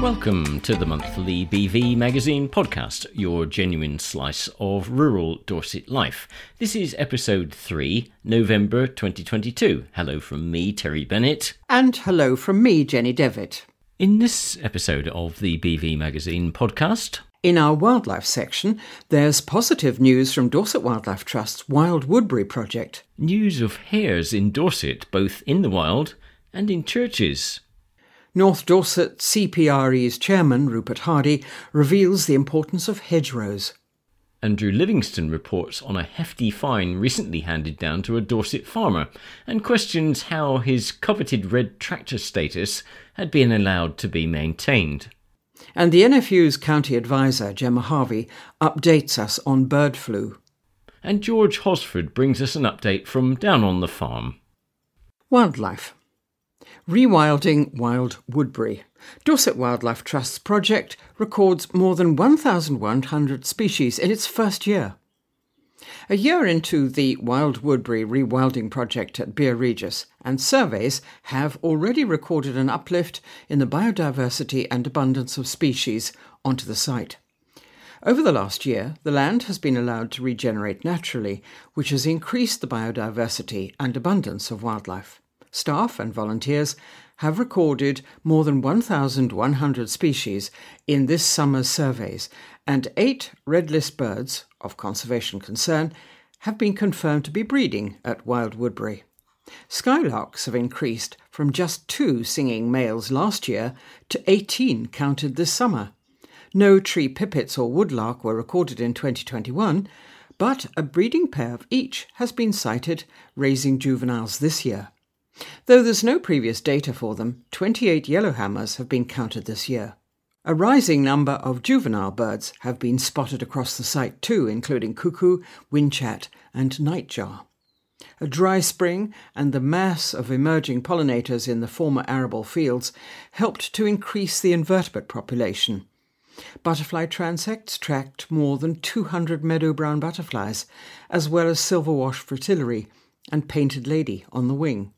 Welcome to the monthly BV Magazine podcast, your genuine slice of rural Dorset life. This is episode 3, November 2022. Hello from me, Terry Bennett. And hello from me, Jenny Devitt. In this episode of the BV Magazine podcast, in our wildlife section, there's positive news from Dorset Wildlife Trust's Wild Woodbury project. News of hares in Dorset, both in the wild and in churches. North Dorset CPRE's chairman, Rupert Hardy, reveals the importance of hedgerows. Andrew Livingston reports on a hefty fine recently handed down to a Dorset farmer and questions how his coveted red tractor status had been allowed to be maintained. And the NFU's county advisor, Gemma Harvey, updates us on bird flu. And George Hosford brings us an update from down on the farm. Wildlife. Rewilding Wild Woodbury. Dorset Wildlife Trust's project records more than 1,100 species in its first year. A year into the Wild Woodbury rewilding project at Bere Regis, and surveys have already recorded an uplift in the biodiversity and abundance of species onto the site. Over the last year, the land has been allowed to regenerate naturally, which has increased the biodiversity and abundance of wildlife staff and volunteers have recorded more than 1,100 species in this summer's surveys, and eight red list birds of conservation concern have been confirmed to be breeding at Wild Woodbury. Skylarks have increased from just two singing males last year to 18 counted this summer. No tree pipits or woodlark were recorded in 2021, but a breeding pair of each has been sighted, raising juveniles this year. Though there's no previous data for them, 28 yellowhammers have been counted this year. A rising number of juvenile birds have been spotted across the site too, including cuckoo, whinchat, and nightjar. A dry spring and the mass of emerging pollinators in the former arable fields helped to increase the invertebrate population. Butterfly transects tracked more than 200 meadow brown butterflies, as well as silver-washed fritillary and painted lady on the wing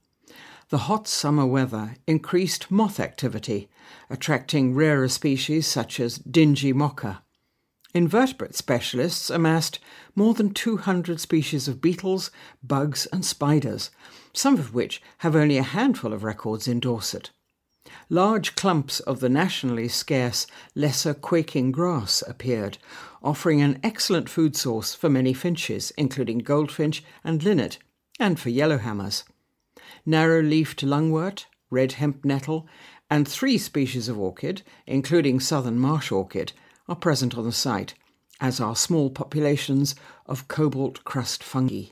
the hot summer weather increased moth activity, attracting rarer species such as dingy mocha. Invertebrate specialists amassed more than 200 species of beetles, bugs, and spiders, some of which have only a handful of records in Dorset. Large clumps of the nationally scarce lesser quaking grass appeared, offering an excellent food source for many finches, including goldfinch and linnet, and for yellowhammers narrow-leafed lungwort, red hemp nettle, and three species of orchid, including southern marsh orchid, are present on the site, as are small populations of cobalt crust fungi.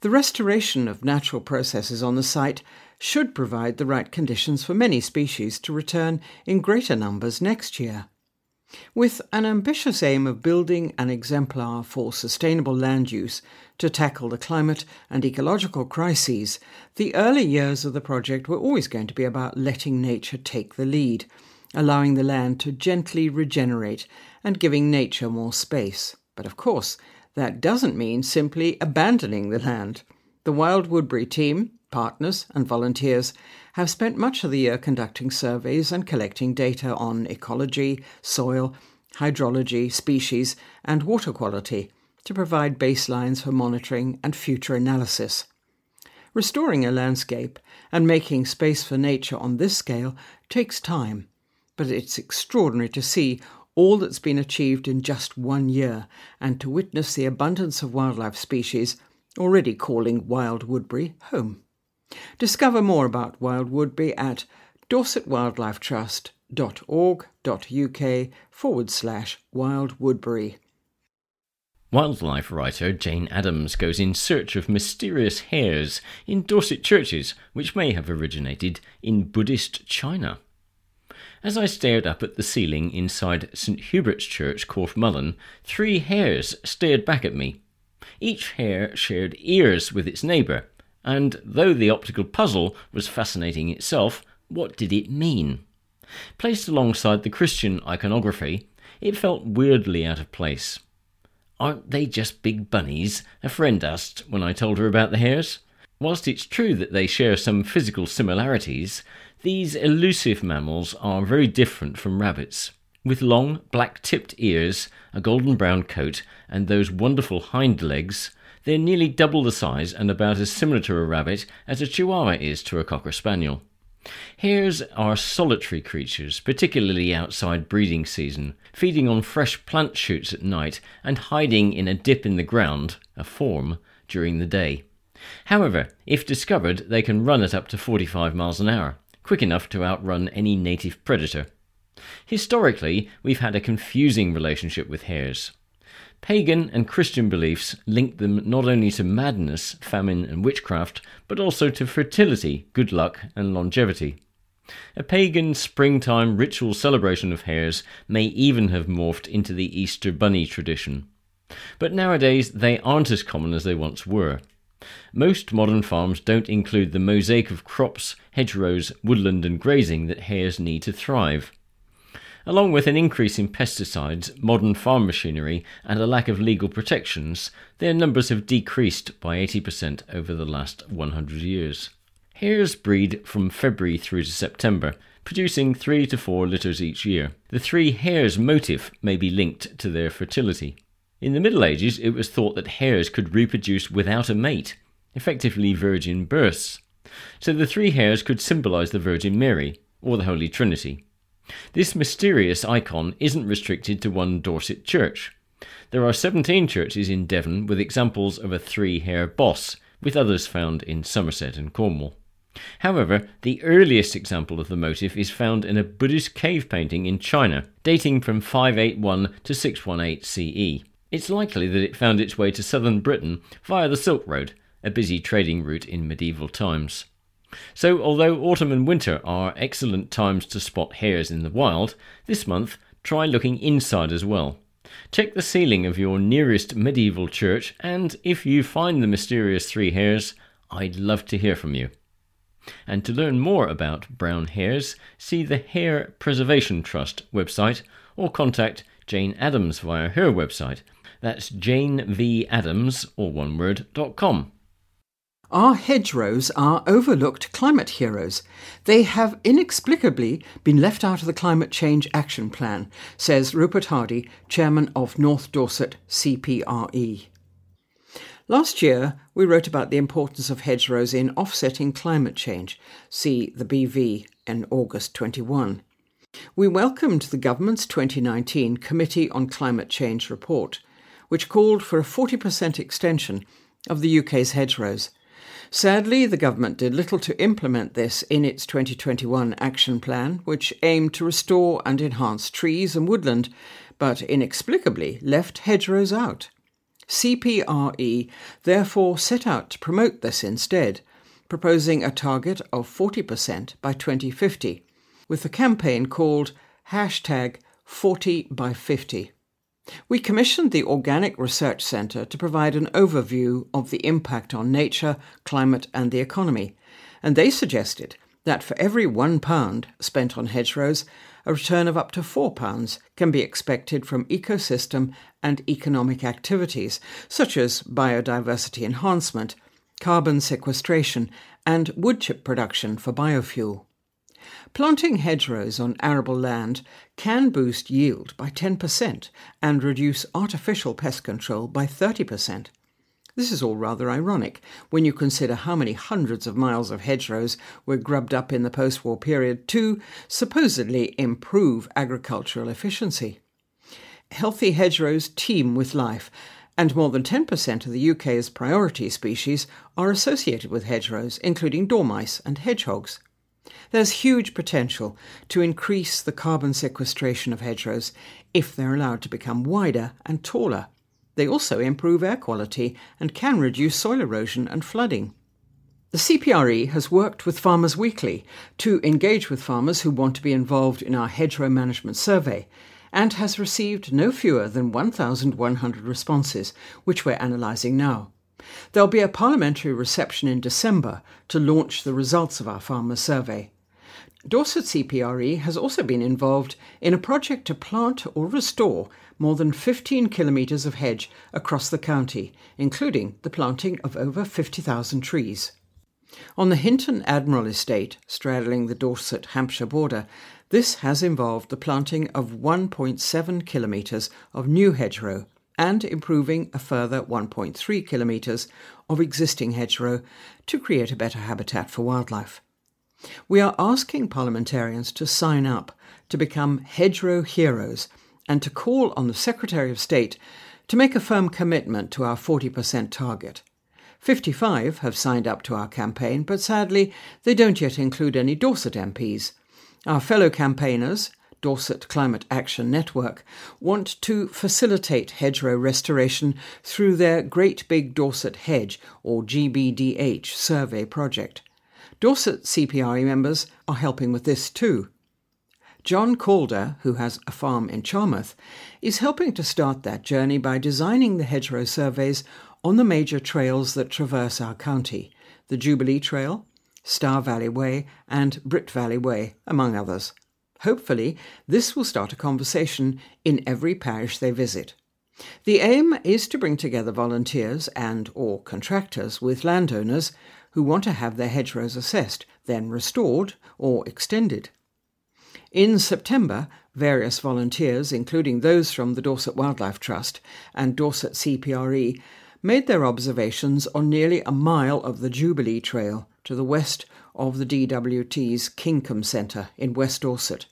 The restoration of natural processes on the site should provide the right conditions for many species to return in greater numbers next year. With an ambitious aim of building an exemplar for sustainable land use to tackle the climate and ecological crises, the early years of the project were always going to be about letting nature take the lead, allowing the land to gently regenerate and giving nature more space. But of course, that doesn't mean simply abandoning the land. The Wild Woodbury team, partners, and volunteers have spent much of the year conducting surveys and collecting data on ecology, soil, hydrology, species, and water quality to provide baselines for monitoring and future analysis. Restoring a landscape and making space for nature on this scale takes time, but it's extraordinary to see all that's been achieved in just one year and to witness the abundance of wildlife species already calling Wild Woodbury home. Discover more about Wild Woodbury at dorsetwildlifetrust.org.uk forward slash Wild Woodbury. Wildlife writer Jane Adams goes in search of mysterious hares in Dorset churches which may have originated in Buddhist China. As I stared up at the ceiling inside St Hubert's Church, Mullen, three hares stared back at me. Each hare shared ears with its neighbour, and though the optical puzzle was fascinating itself, what did it mean? Placed alongside the Christian iconography, it felt weirdly out of place. Aren't they just big bunnies? A friend asked when I told her about the hares. Whilst it's true that they share some physical similarities, These elusive mammals are very different from rabbits. With long, black tipped ears, a golden brown coat, and those wonderful hind legs, they're nearly double the size and about as similar to a rabbit as a chihuahua is to a cocker spaniel. Hares are solitary creatures, particularly outside breeding season, feeding on fresh plant shoots at night and hiding in a dip in the ground, a form, during the day. However, if discovered, they can run at up to 45 miles an hour, quick enough to outrun any native predator. Historically, we've had a confusing relationship with hares. Pagan and Christian beliefs linked them not only to madness, famine, and witchcraft, but also to fertility, good luck, and longevity. A pagan springtime ritual celebration of hares may even have morphed into the Easter bunny tradition. But nowadays they aren't as common as they once were. Most modern farms don't include the mosaic of crops, hedgerows, woodland, and grazing that hares need to thrive. Along with an increase in pesticides, modern farm machinery, and a lack of legal protections, their numbers have decreased by 80% over the last 100 years. Hares breed from February through to September, producing three to four litters each year. The three hares motif may be linked to their fertility. In the Middle Ages, it was thought that hares could reproduce without a mate, effectively virgin births. So the three hares could symbolize the Virgin Mary, or the Holy Trinity. This mysterious icon isn't restricted to one Dorset church. There are 17 churches in Devon with examples of a three hare boss, with others found in Somerset and Cornwall. However, the earliest example of the motif is found in a Buddhist cave painting in China, dating from 581 to 618 CE. It's likely that it found its way to southern Britain via the Silk Road, a busy trading route in medieval times. So, although autumn and winter are excellent times to spot hares in the wild, this month try looking inside as well. Check the ceiling of your nearest medieval church, and if you find the mysterious three hares, I'd love to hear from you. And to learn more about brown hares, see the Hare Preservation Trust website or contact Jane Adams via her website that's janevadams, or one word, dot com. Our hedgerows are overlooked climate heroes. They have inexplicably been left out of the Climate Change Action Plan, says Rupert Hardy, chairman of North Dorset CPRE. Last year, we wrote about the importance of hedgerows in offsetting climate change. See the BV in August 21. We welcomed the government's 2019 Committee on Climate Change report which called for a 40% extension of the UK's hedgerows. Sadly, the government did little to implement this in its 2021 action plan, which aimed to restore and enhance trees and woodland, but inexplicably left hedgerows out. CPRE therefore set out to promote this instead, proposing a target of 40% by 2050, with the campaign called hashtag 40 by 50. We commissioned the Organic Research Centre to provide an overview of the impact on nature, climate, and the economy, and they suggested that for every one pound spent on hedgerows, a return of up to four pounds can be expected from ecosystem and economic activities such as biodiversity enhancement, carbon sequestration, and wood chip production for biofuel. Planting hedgerows on arable land can boost yield by 10% and reduce artificial pest control by 30%. This is all rather ironic when you consider how many hundreds of miles of hedgerows were grubbed up in the post war period to supposedly improve agricultural efficiency. Healthy hedgerows teem with life, and more than 10% of the UK's priority species are associated with hedgerows, including dormice and hedgehogs. There's huge potential to increase the carbon sequestration of hedgerows if they're allowed to become wider and taller. They also improve air quality and can reduce soil erosion and flooding. The CPRE has worked with Farmers Weekly to engage with farmers who want to be involved in our hedgerow management survey and has received no fewer than 1,100 responses, which we're analysing now. There'll be a parliamentary reception in December to launch the results of our farmer survey. Dorset CPRE has also been involved in a project to plant or restore more than 15 kilometres of hedge across the county, including the planting of over 50,000 trees. On the Hinton Admiral estate, straddling the Dorset Hampshire border, this has involved the planting of 1.7 kilometres of new hedgerow and improving a further 1.3 kilometres of existing hedgerow to create a better habitat for wildlife. We are asking parliamentarians to sign up to become hedgerow heroes and to call on the Secretary of State to make a firm commitment to our 40% target. 55 have signed up to our campaign, but sadly, they don't yet include any Dorset MPs. Our fellow campaigners, Dorset Climate Action Network, want to facilitate hedgerow restoration through their Great Big Dorset Hedge, or GBDH, survey project. Dorset CPRE members are helping with this too. John Calder, who has a farm in Charmouth, is helping to start that journey by designing the hedgerow surveys on the major trails that traverse our county the Jubilee Trail, Stour Valley Way, and Brit Valley Way, among others. Hopefully, this will start a conversation in every parish they visit. The aim is to bring together volunteers and or contractors with landowners who want to have their hedgerows assessed, then restored or extended. In September, various volunteers, including those from the Dorset Wildlife Trust and Dorset CPRE, made their observations on nearly a mile of the Jubilee Trail to the west of the DWT's Kingcombe Centre in West Dorset.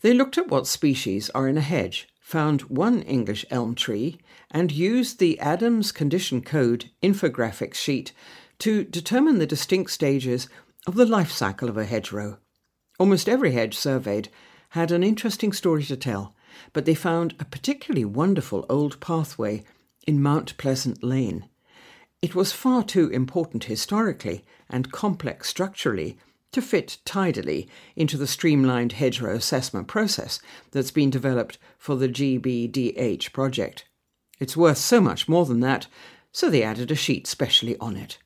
They looked at what species are in a hedge, found one English elm tree, and used the Adams Condition Code infographics sheet to determine the distinct stages of the life cycle of a hedgerow. Almost every hedge surveyed had an interesting story to tell, but they found a particularly wonderful old pathway in Mount Pleasant Lane. It was far too important historically and complex structurally to fit tidily into the streamlined hedgerow assessment process that's been developed for the GBDH project. It's worth so much more than that, so they added a sheet specially on it.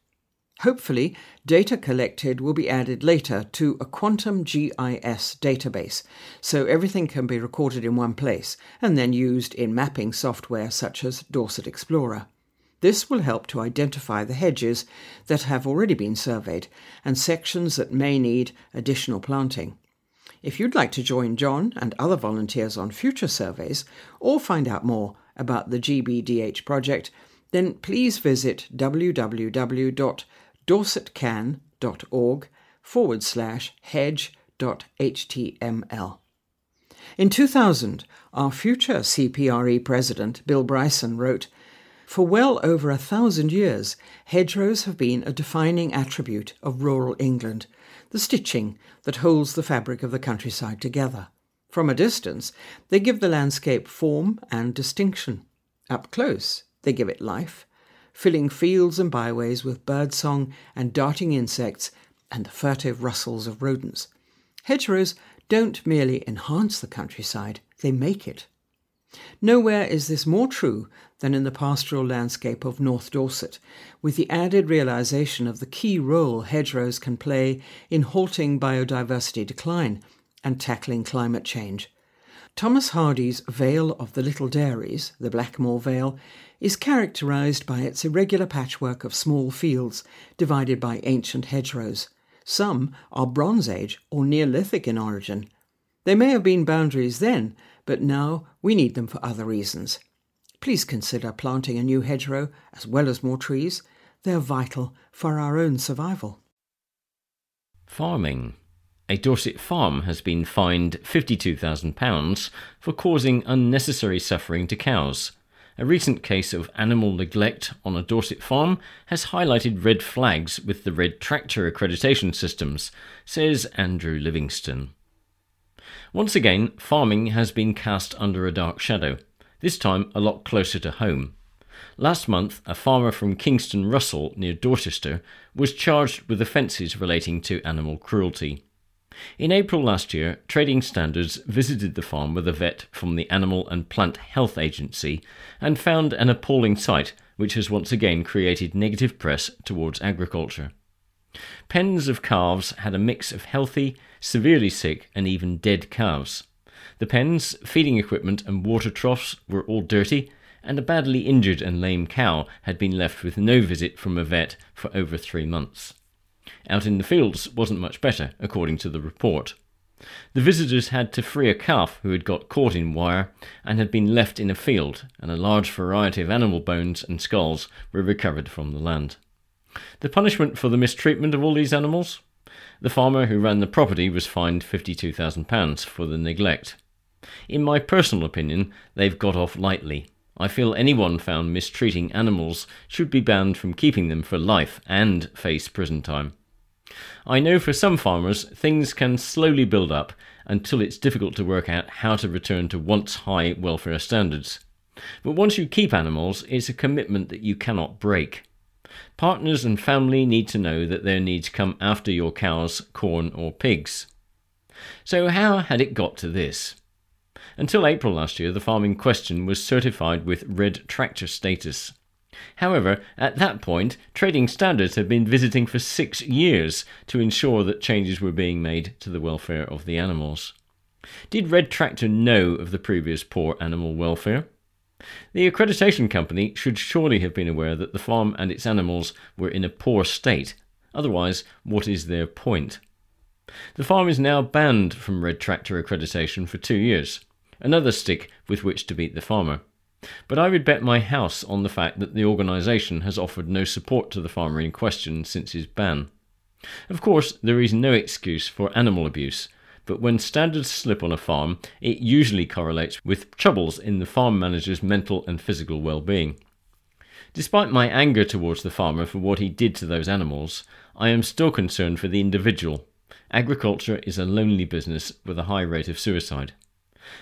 Hopefully, data collected will be added later to a quantum GIS database, so everything can be recorded in one place and then used in mapping software such as Dorset Explorer. This will help to identify the hedges that have already been surveyed and sections that may need additional planting. If you'd like to join John and other volunteers on future surveys or find out more about the GBDH project, then please visit www.dorsetcan.org forward slash hedge.html. In 2000, our future CPRE president, Bill Bryson, wrote For well over a thousand years, hedgerows have been a defining attribute of rural England, the stitching that holds the fabric of the countryside together. From a distance, they give the landscape form and distinction. Up close, they give it life filling fields and byways with birdsong and darting insects and the furtive rustles of rodents. Hedgerows don't merely enhance the countryside, they make it. Nowhere is this more true than in the pastoral landscape of North Dorset, with the added realization of the key role hedgerows can play in halting biodiversity decline and tackling climate change. Thomas Hardy's Vale of the Little Dairies, the Blackmore Vale, is characterized by its irregular patchwork of small fields divided by ancient hedgerows. Some are Bronze Age or Neolithic in origin. They may have been boundaries then, but now we need them for other reasons. Please consider planting a new hedgerow as well as more trees. They are vital for our own survival. Farming. A Dorset farm has been fined £52,000 for causing unnecessary suffering to cows. A recent case of animal neglect on a Dorset farm has highlighted red flags with the red tractor accreditation systems, says Andrew Livingston. Once again, farming has been cast under a dark shadow, this time a lot closer to home. Last month, a farmer from Kingston Russell near Dorchester was charged with offences relating to animal cruelty. In April last year, Trading Standards visited the farm with a vet from the Animal and Plant Health Agency and found an appalling sight which has once again created negative press towards agriculture. Pens of calves had a mix of healthy, severely sick, and even dead calves. The pens, feeding equipment, and water troughs were all dirty, and a badly injured and lame cow had been left with no visit from a vet for over three months. Out in the fields wasn't much better, according to the report. The visitors had to free a calf who had got caught in wire and had been left in a field, and a large variety of animal bones and skulls were recovered from the land. The punishment for the mistreatment of all these animals? The farmer who ran the property was fined £52,000 for the neglect. In my personal opinion, they've got off lightly. I feel anyone found mistreating animals should be banned from keeping them for life and face prison time. I know for some farmers things can slowly build up until it's difficult to work out how to return to once high welfare standards. But once you keep animals, it's a commitment that you cannot break. Partners and family need to know that their needs come after your cows, corn, or pigs. So, how had it got to this? Until April last year, the farm in question was certified with red tractor status. However, at that point, trading standards had been visiting for six years to ensure that changes were being made to the welfare of the animals. Did Red Tractor know of the previous poor animal welfare? The accreditation company should surely have been aware that the farm and its animals were in a poor state. Otherwise, what is their point? The farm is now banned from Red Tractor accreditation for two years another stick with which to beat the farmer. But I would bet my house on the fact that the organisation has offered no support to the farmer in question since his ban. Of course, there is no excuse for animal abuse, but when standards slip on a farm, it usually correlates with troubles in the farm manager's mental and physical well being. Despite my anger towards the farmer for what he did to those animals, I am still concerned for the individual. Agriculture is a lonely business with a high rate of suicide.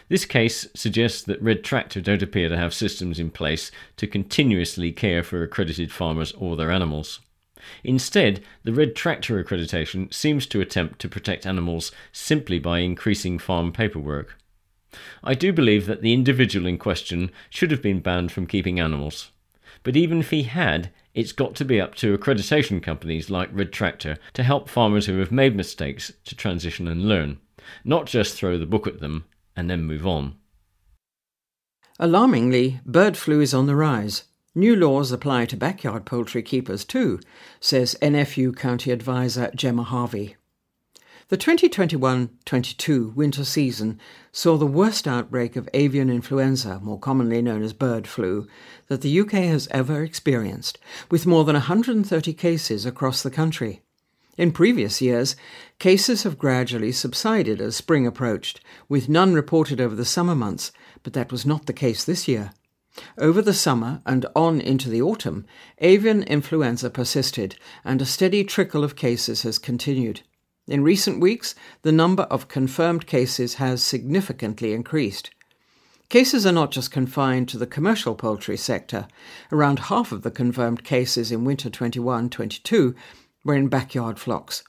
This case suggests that Red Tractor don't appear to have systems in place to continuously care for accredited farmers or their animals. Instead, the Red Tractor accreditation seems to attempt to protect animals simply by increasing farm paperwork. I do believe that the individual in question should have been banned from keeping animals. But even if he had, it's got to be up to accreditation companies like Red Tractor to help farmers who have made mistakes to transition and learn, not just throw the book at them and then move on. Alarmingly, bird flu is on the rise. New laws apply to backyard poultry keepers too, says NFU County Advisor Gemma Harvey. The 2021 22 winter season saw the worst outbreak of avian influenza, more commonly known as bird flu, that the UK has ever experienced, with more than 130 cases across the country. In previous years, cases have gradually subsided as spring approached, with none reported over the summer months, but that was not the case this year. Over the summer and on into the autumn, avian influenza persisted, and a steady trickle of cases has continued. In recent weeks, the number of confirmed cases has significantly increased. Cases are not just confined to the commercial poultry sector. Around half of the confirmed cases in winter 21 22 were in backyard flocks.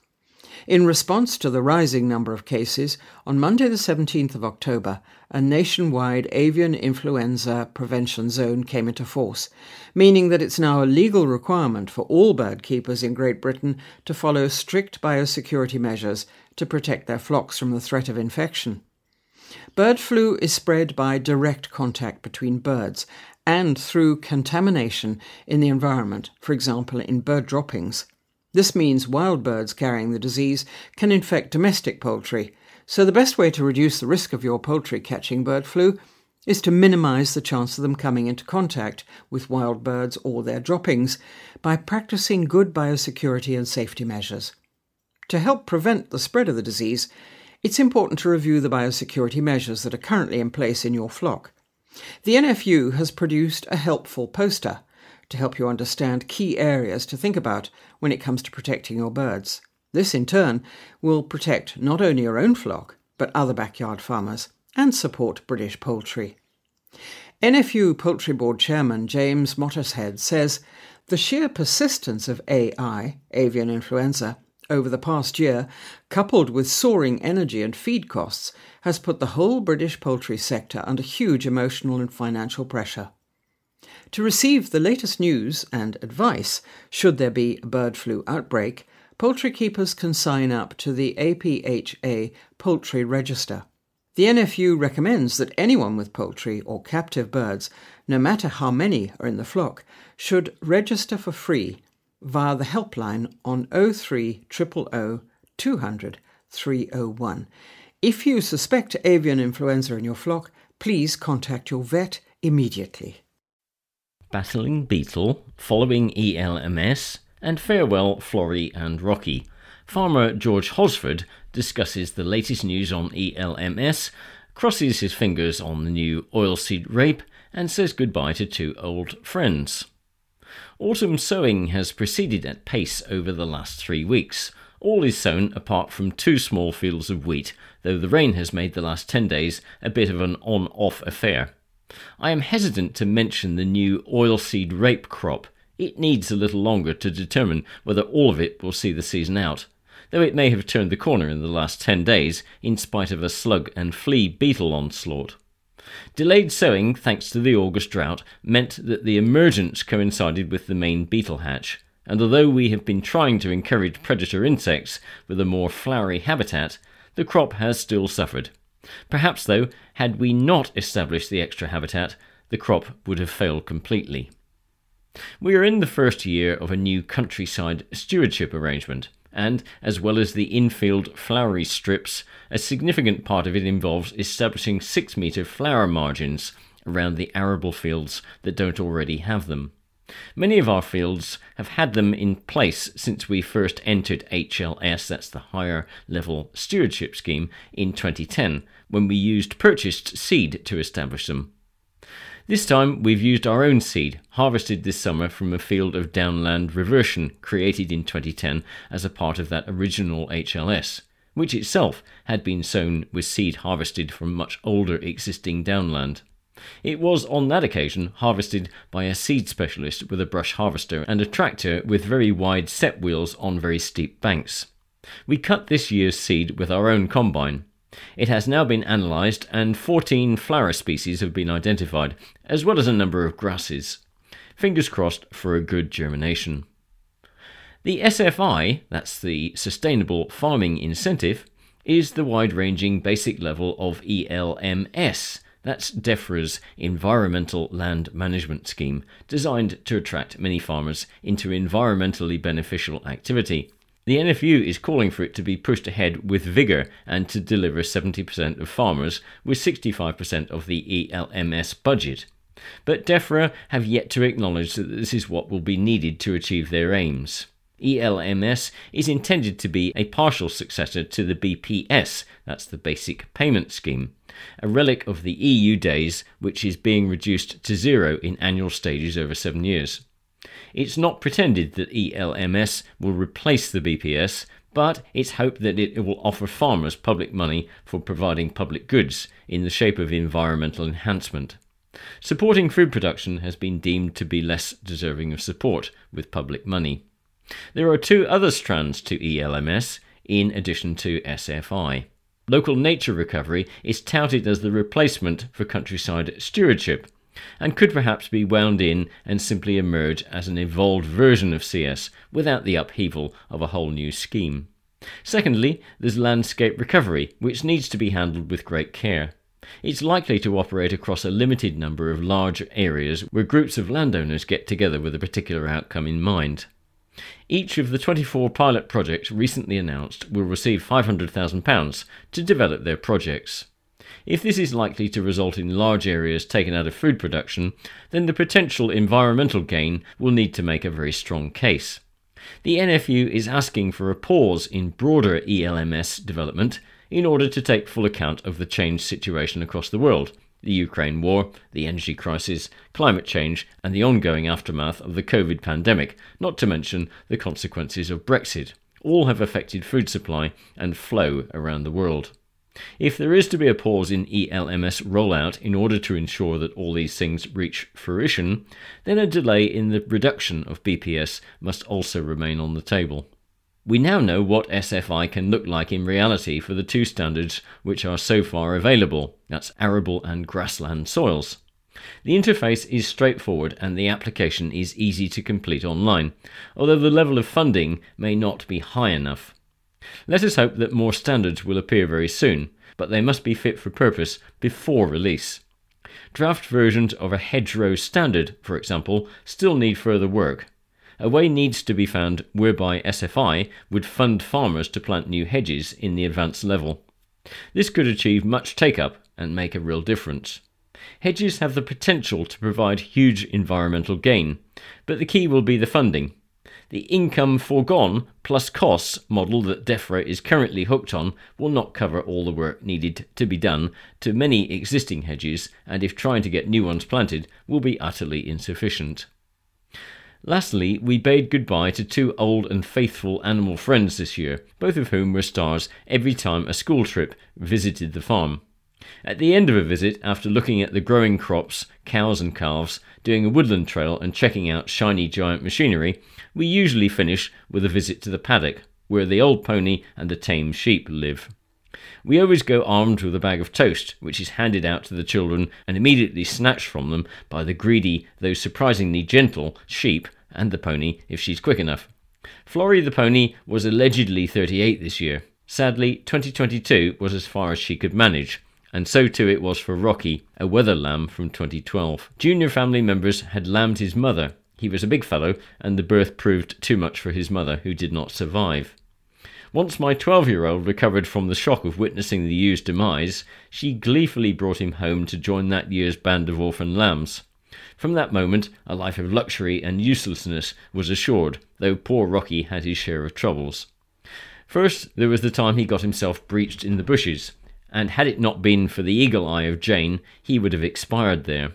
In response to the rising number of cases, on Monday, the 17th of October, a nationwide avian influenza prevention zone came into force, meaning that it's now a legal requirement for all bird keepers in Great Britain to follow strict biosecurity measures to protect their flocks from the threat of infection. Bird flu is spread by direct contact between birds and through contamination in the environment, for example, in bird droppings. This means wild birds carrying the disease can infect domestic poultry, so the best way to reduce the risk of your poultry catching bird flu is to minimize the chance of them coming into contact with wild birds or their droppings by practicing good biosecurity and safety measures. To help prevent the spread of the disease, it's important to review the biosecurity measures that are currently in place in your flock. The NFU has produced a helpful poster to help you understand key areas to think about when it comes to protecting your birds. This, in turn, will protect not only your own flock, but other backyard farmers and support British poultry. NFU Poultry Board Chairman James Mottershead says the sheer persistence of AI, avian influenza, over the past year, coupled with soaring energy and feed costs, has put the whole British poultry sector under huge emotional and financial pressure. To receive the latest news and advice, should there be a bird flu outbreak, poultry keepers can sign up to the APHA Poultry Register. The NFU recommends that anyone with poultry or captive birds, no matter how many are in the flock, should register for free via the helpline on 03 200 301. If you suspect avian influenza in your flock, please contact your vet immediately. Battling Beetle, Following ELMS, and Farewell Florrie and Rocky. Farmer George Hosford discusses the latest news on ELMS, crosses his fingers on the new oilseed rape, and says goodbye to two old friends. Autumn sowing has proceeded at pace over the last three weeks. All is sown apart from two small fields of wheat, though the rain has made the last 10 days a bit of an on off affair. I am hesitant to mention the new oilseed rape crop. It needs a little longer to determine whether all of it will see the season out, though it may have turned the corner in the last 10 days in spite of a slug and flea beetle onslaught. Delayed sowing, thanks to the August drought, meant that the emergence coincided with the main beetle hatch, and although we have been trying to encourage predator insects with a more flowery habitat, the crop has still suffered. Perhaps, though, had we not established the extra habitat, the crop would have failed completely. We are in the first year of a new countryside stewardship arrangement, and as well as the infield flowery strips, a significant part of it involves establishing 6 metre flower margins around the arable fields that don't already have them. Many of our fields have had them in place since we first entered HLS, that's the Higher Level Stewardship Scheme, in 2010, when we used purchased seed to establish them. This time we've used our own seed, harvested this summer from a field of downland reversion created in 2010 as a part of that original HLS, which itself had been sown with seed harvested from much older existing downland. It was on that occasion harvested by a seed specialist with a brush harvester and a tractor with very wide set wheels on very steep banks. We cut this year's seed with our own combine, it has now been analysed, and 14 flower species have been identified, as well as a number of grasses. Fingers crossed for a good germination. The SFI, that's the Sustainable Farming Incentive, is the wide ranging basic level of ELMS, that's DEFRA's Environmental Land Management Scheme, designed to attract many farmers into environmentally beneficial activity. The NFU is calling for it to be pushed ahead with vigour and to deliver 70% of farmers with 65% of the ELMS budget. But DEFRA have yet to acknowledge that this is what will be needed to achieve their aims. ELMS is intended to be a partial successor to the BPS, that's the Basic Payment Scheme, a relic of the EU days which is being reduced to zero in annual stages over seven years. It's not pretended that ELMS will replace the BPS, but it's hoped that it will offer farmers public money for providing public goods in the shape of environmental enhancement. Supporting food production has been deemed to be less deserving of support with public money. There are two other strands to ELMS in addition to SFI. Local nature recovery is touted as the replacement for countryside stewardship, and could perhaps be wound in and simply emerge as an evolved version of CS without the upheaval of a whole new scheme. Secondly, there's landscape recovery, which needs to be handled with great care. It's likely to operate across a limited number of large areas where groups of landowners get together with a particular outcome in mind. Each of the 24 pilot projects recently announced will receive £500,000 to develop their projects. If this is likely to result in large areas taken out of food production, then the potential environmental gain will need to make a very strong case. The NFU is asking for a pause in broader ELMS development in order to take full account of the changed situation across the world the Ukraine war, the energy crisis, climate change, and the ongoing aftermath of the COVID pandemic, not to mention the consequences of Brexit. All have affected food supply and flow around the world. If there is to be a pause in ELMS rollout in order to ensure that all these things reach fruition, then a delay in the reduction of BPS must also remain on the table. We now know what SFI can look like in reality for the two standards which are so far available that's arable and grassland soils. The interface is straightforward and the application is easy to complete online, although the level of funding may not be high enough. Let us hope that more standards will appear very soon, but they must be fit for purpose before release. Draft versions of a hedgerow standard, for example, still need further work. A way needs to be found whereby SFI would fund farmers to plant new hedges in the advanced level. This could achieve much take up and make a real difference. Hedges have the potential to provide huge environmental gain, but the key will be the funding. The income foregone plus costs model that DEFRA is currently hooked on will not cover all the work needed to be done to many existing hedges, and if trying to get new ones planted, will be utterly insufficient. Lastly, we bade goodbye to two old and faithful animal friends this year, both of whom were stars every time a school trip visited the farm. At the end of a visit, after looking at the growing crops, cows and calves, doing a woodland trail, and checking out shiny giant machinery, we usually finish with a visit to the paddock, where the old pony and the tame sheep live. We always go armed with a bag of toast, which is handed out to the children and immediately snatched from them by the greedy, though surprisingly gentle, sheep and the pony if she's quick enough. Florrie the pony was allegedly 38 this year. Sadly, 2022 was as far as she could manage, and so too it was for Rocky, a wether lamb from 2012. Junior family members had lambed his mother. He was a big fellow, and the birth proved too much for his mother, who did not survive. Once my 12 year old recovered from the shock of witnessing the ewes' demise, she gleefully brought him home to join that year's band of orphan lambs. From that moment, a life of luxury and uselessness was assured, though poor Rocky had his share of troubles. First, there was the time he got himself breeched in the bushes, and had it not been for the eagle eye of Jane, he would have expired there.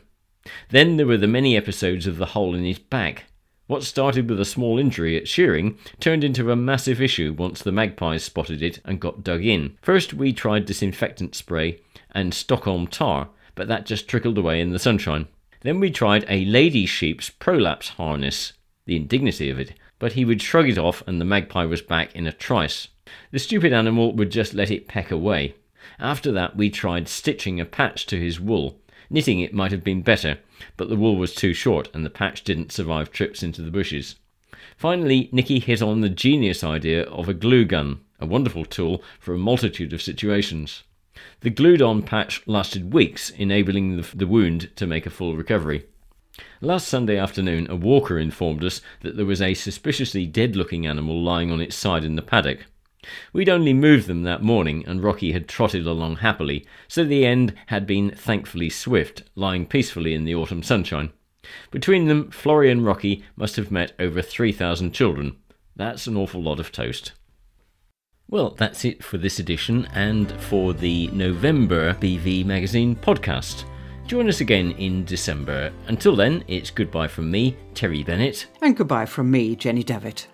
Then there were the many episodes of the hole in his back. What started with a small injury at shearing turned into a massive issue once the magpies spotted it and got dug in. First, we tried disinfectant spray and Stockholm tar, but that just trickled away in the sunshine. Then we tried a lady sheep's prolapse harness, the indignity of it, but he would shrug it off and the magpie was back in a trice. The stupid animal would just let it peck away. After that, we tried stitching a patch to his wool. Knitting it might have been better, but the wool was too short and the patch didn't survive trips into the bushes. Finally, Nicky hit on the genius idea of a glue gun, a wonderful tool for a multitude of situations. The glued on patch lasted weeks, enabling the, the wound to make a full recovery. Last Sunday afternoon, a walker informed us that there was a suspiciously dead looking animal lying on its side in the paddock. We'd only moved them that morning, and Rocky had trotted along happily, so the end had been thankfully swift, lying peacefully in the autumn sunshine. Between them, Florrie and Rocky must have met over 3,000 children. That's an awful lot of toast. Well, that's it for this edition and for the November BV Magazine podcast. Join us again in December. Until then, it's goodbye from me, Terry Bennett. And goodbye from me, Jenny Davitt.